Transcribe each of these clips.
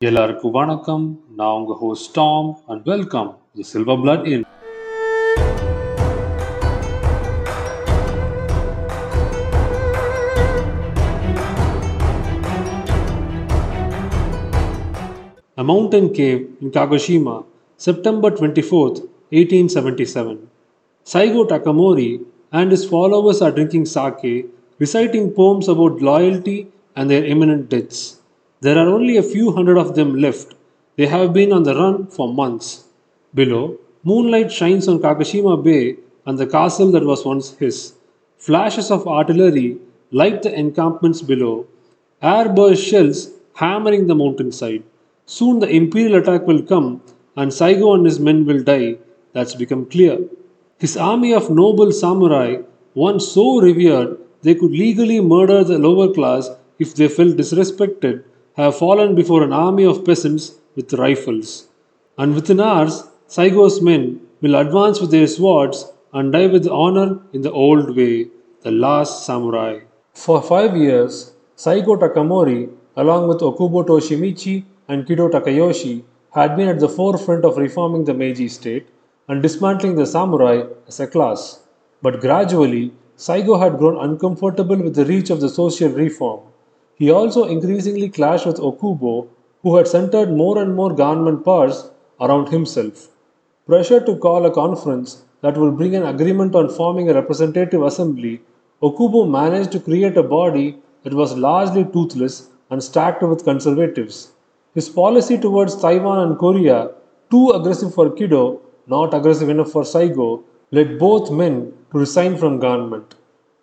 எல்லாருக்கும் வணக்கம் நான் உங்க host Tom and welcome the silver blood in A mountain cave in Kagoshima, September 24th, 1877. Saigo Takamori and his followers are drinking sake, reciting poems about loyalty and their imminent deaths. There are only a few hundred of them left. They have been on the run for months. Below, moonlight shines on Kagoshima Bay and the castle that was once his. Flashes of artillery light the encampments below. Air burst shells hammering the mountainside. Soon the imperial attack will come and Saigo and his men will die. That's become clear. His army of noble samurai, once so revered they could legally murder the lower class if they felt disrespected, have fallen before an army of peasants with rifles. And within hours, Saigo's men will advance with their swords and die with honor in the old way, the last samurai. For five years, Saigo Takamori, along with Okubo Toshimichi and Kido Takayoshi, had been at the forefront of reforming the Meiji state and dismantling the samurai as a class. But gradually, Saigo had grown uncomfortable with the reach of the social reform. He also increasingly clashed with Okubo, who had centered more and more government powers around himself. Pressure to call a conference that would bring an agreement on forming a representative assembly, Okubo managed to create a body that was largely toothless and stacked with conservatives. His policy towards Taiwan and Korea, too aggressive for Kido, not aggressive enough for Saigo, led both men to resign from government.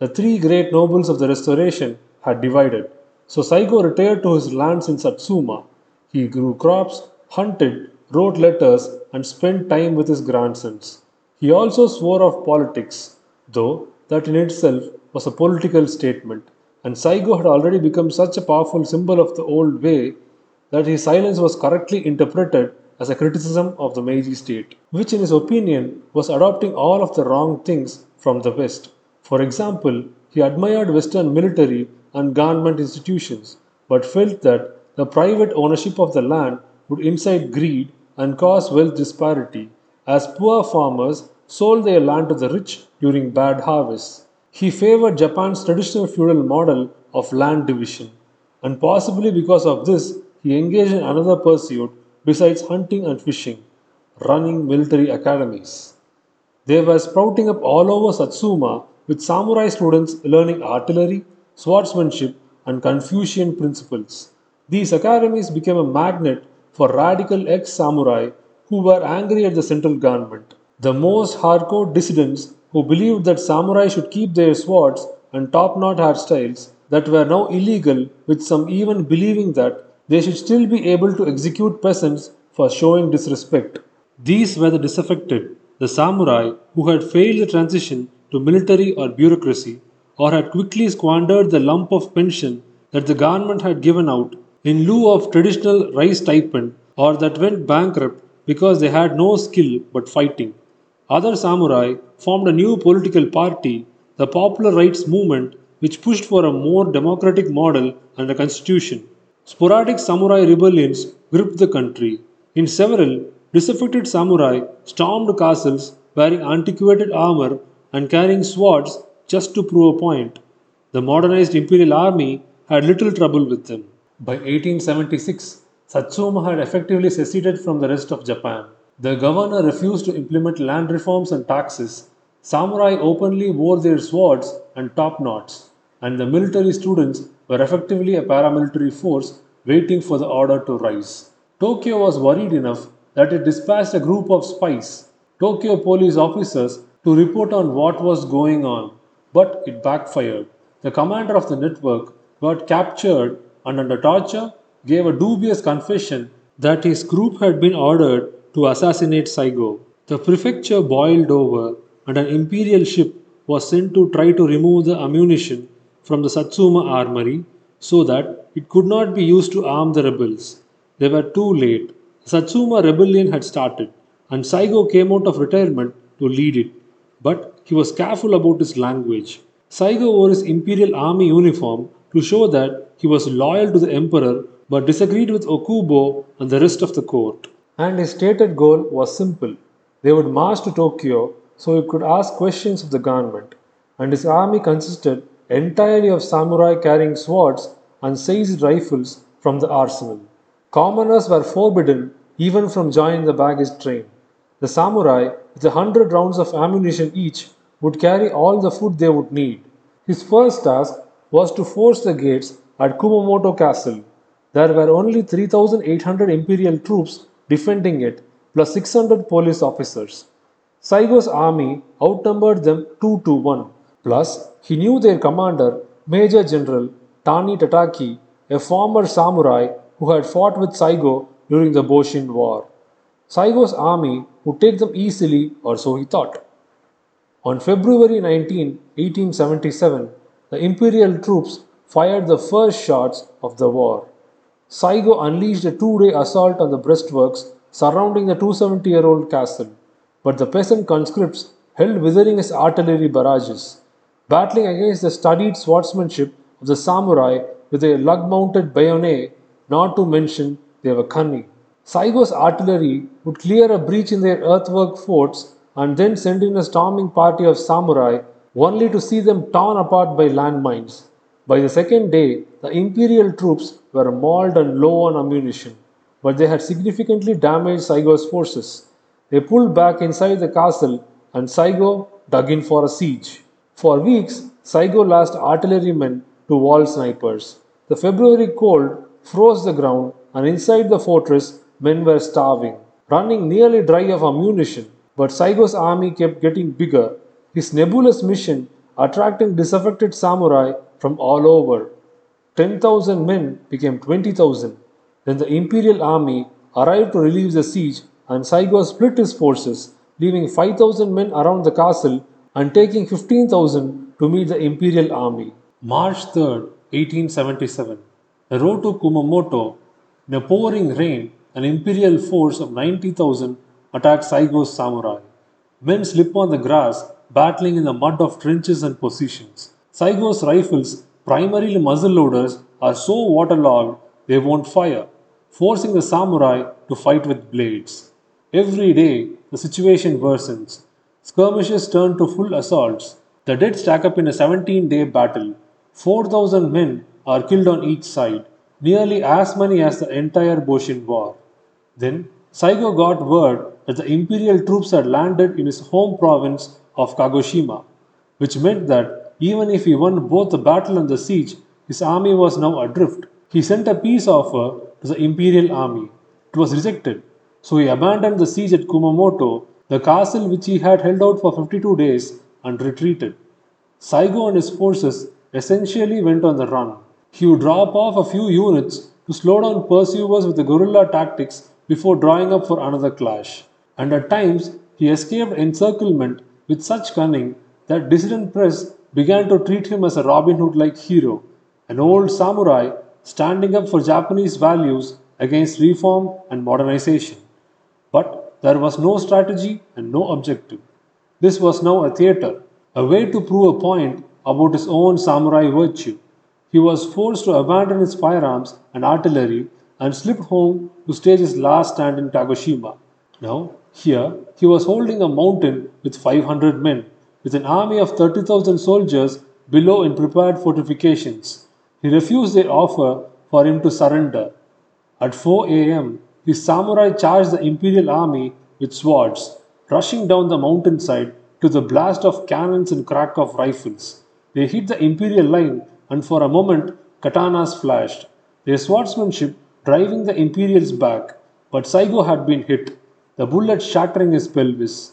The three great nobles of the Restoration had divided, so Saigo retired to his lands in Satsuma. He grew crops, hunted, wrote letters, and spent time with his grandsons. He also swore off politics, though that in itself was a political statement, and Saigo had already become such a powerful symbol of the old way that his silence was correctly interpreted as a criticism of the Meiji state, which in his opinion was adopting all of the wrong things from the West. For example, he admired Western military and government institutions, but felt that the private ownership of the land would incite greed and cause wealth disparity, as poor farmers sold their land to the rich during bad harvests. He favored Japan's traditional feudal model of land division, and possibly because of this, he engaged in another pursuit besides hunting and fishing running military academies. They were sprouting up all over Satsuma with samurai students learning artillery, swordsmanship, and Confucian principles. These academies became a magnet for radical ex samurai who were angry at the central government. The most hardcore dissidents who believed that samurai should keep their swords and top knot hairstyles that were now illegal, with some even believing that they should still be able to execute peasants for showing disrespect. These were the disaffected, the samurai who had failed the transition to military or bureaucracy, or had quickly squandered the lump of pension that the government had given out in lieu of traditional rice stipend, or that went bankrupt because they had no skill but fighting. Other samurai formed a new political party, the Popular Rights Movement, which pushed for a more democratic model and a constitution. Sporadic samurai rebellions gripped the country. In several, disaffected samurai stormed castles wearing antiquated armor and carrying swords just to prove a point. The modernized imperial army had little trouble with them. By 1876, Satsuma had effectively seceded from the rest of Japan. The governor refused to implement land reforms and taxes. Samurai openly wore their swords and top knots, and the military students were effectively a paramilitary force waiting for the order to rise. Tokyo was worried enough that it dispatched a group of spies, Tokyo police officers, to report on what was going on, but it backfired. The commander of the network got captured and, under torture, gave a dubious confession that his group had been ordered to assassinate Saigo. The prefecture boiled over, and an imperial ship was sent to try to remove the ammunition from the Satsuma armory so that it could not be used to arm the rebels. They were too late. The Satsuma rebellion had started, and Saigo came out of retirement to lead it. But he was careful about his language. Saigo wore his imperial army uniform to show that he was loyal to the emperor but disagreed with Okubo and the rest of the court. And his stated goal was simple they would march to Tokyo so he could ask questions of the government, and his army consisted entirely of samurai carrying swords and seized rifles from the arsenal. Commoners were forbidden even from joining the baggage train. The samurai, with a hundred rounds of ammunition each, would carry all the food they would need. His first task was to force the gates at Kumamoto Castle. There were only 3,800 imperial troops defending it, plus 600 police officers. Saigo's army outnumbered them 2 to 1. Plus, he knew their commander, Major General Tani Tateki, a former samurai who had fought with Saigo during the Boshin War. Saigo's army would take them easily, or so he thought. On February 19, 1877, the imperial troops fired the first shots of the war. Saigo unleashed a two day assault on the breastworks surrounding the 270 year old castle, but the peasant conscripts held withering his artillery barrages, battling against the studied swordsmanship of the samurai with a lug mounted bayonet, not to mention they were cunning. Saigo's artillery would clear a breach in their earthwork forts and then send in a storming party of samurai, only to see them torn apart by landmines. By the second day, the imperial troops were mauled and low on ammunition, but they had significantly damaged Saigo's forces. They pulled back inside the castle, and Saigo dug in for a siege. For weeks, Saigo lost artillerymen to wall snipers. The February cold froze the ground, and inside the fortress, men were starving, running nearly dry of ammunition. But Saigo's army kept getting bigger, his nebulous mission attracting disaffected samurai from all over. 10,000 men became 20,000. Then the imperial army arrived to relieve the siege, and Saigo split his forces, leaving 5,000 men around the castle and taking 15,000 to meet the imperial army. March 3, 1877. The road to Kumamoto, in a pouring rain, an imperial force of 90,000 attacked Saigo's samurai. Men slip on the grass, battling in the mud of trenches and positions. Saigo's rifles, primarily muzzle loaders, are so waterlogged they won't fire, forcing the samurai to fight with blades. Every day, the situation worsens. Skirmishes turn to full assaults. The dead stack up in a 17 day battle. 4,000 men are killed on each side, nearly as many as the entire Boshin War. Then, Saigo got word that the imperial troops had landed in his home province of Kagoshima, which meant that even if he won both the battle and the siege, his army was now adrift. He sent a peace offer to the imperial army. It was rejected, so he abandoned the siege at Kumamoto, the castle which he had held out for 52 days, and retreated. Saigo and his forces essentially went on the run. He would drop off a few units to slow down pursuers with the guerrilla tactics before drawing up for another clash. And at times, he escaped encirclement with such cunning that dissident press began to treat him as a Robin Hood like hero, an old samurai standing up for Japanese values against reform and modernization. But there was no strategy and no objective. This was now a theatre, a way to prove a point about his own samurai virtue. He was forced to abandon his firearms and artillery and slipped home to stage his last stand in Kagoshima. Now, here, he was holding a mountain with 500 men, with an army of 30,000 soldiers below in prepared fortifications. He refused their offer for him to surrender. At 4 am, his samurai charged the imperial army with swords, rushing down the mountainside to the blast of cannons and crack of rifles. They hit the imperial line, and for a moment, katanas flashed, their swordsmanship driving the imperials back. But Saigo had been hit the bullet shattering his pelvis.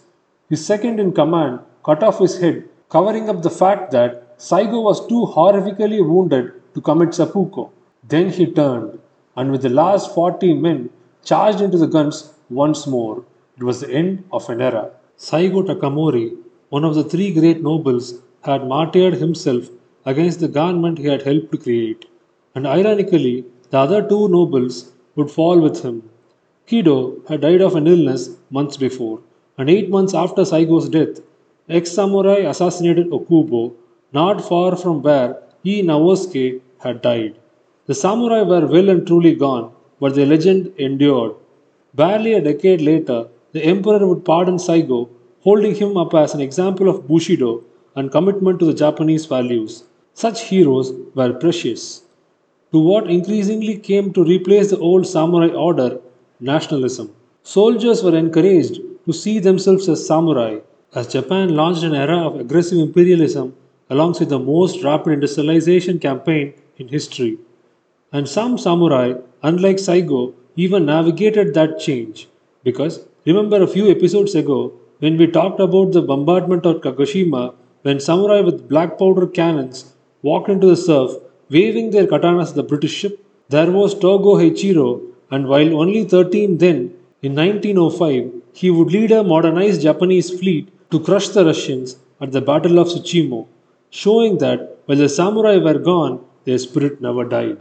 His second in command cut off his head, covering up the fact that Saigo was too horrifically wounded to commit seppuku. Then he turned, and with the last 40 men, charged into the guns once more. It was the end of an era. Saigo Takamori, one of the three great nobles, had martyred himself against the government he had helped to create. And ironically, the other two nobles would fall with him. Kido had died of an illness months before, and eight months after Saigo's death, ex samurai assassinated Okubo not far from where Ii Naosuke had died. The samurai were well and truly gone, but the legend endured. Barely a decade later, the emperor would pardon Saigo, holding him up as an example of Bushido and commitment to the Japanese values. Such heroes were precious. To what increasingly came to replace the old samurai order, nationalism. Soldiers were encouraged to see themselves as samurai, as Japan launched an era of aggressive imperialism alongside the most rapid industrialization campaign in history. And some samurai, unlike Saigo, even navigated that change. Because remember a few episodes ago when we talked about the bombardment of Kagoshima when samurai with black powder cannons walked into the surf waving their katanas at the British ship? There was Togo Heihachiro, and while only 13 then, in 1905, he would lead a modernized Japanese fleet to crush the Russians at the Battle of Tsushima, showing that while the samurai were gone, their spirit never died.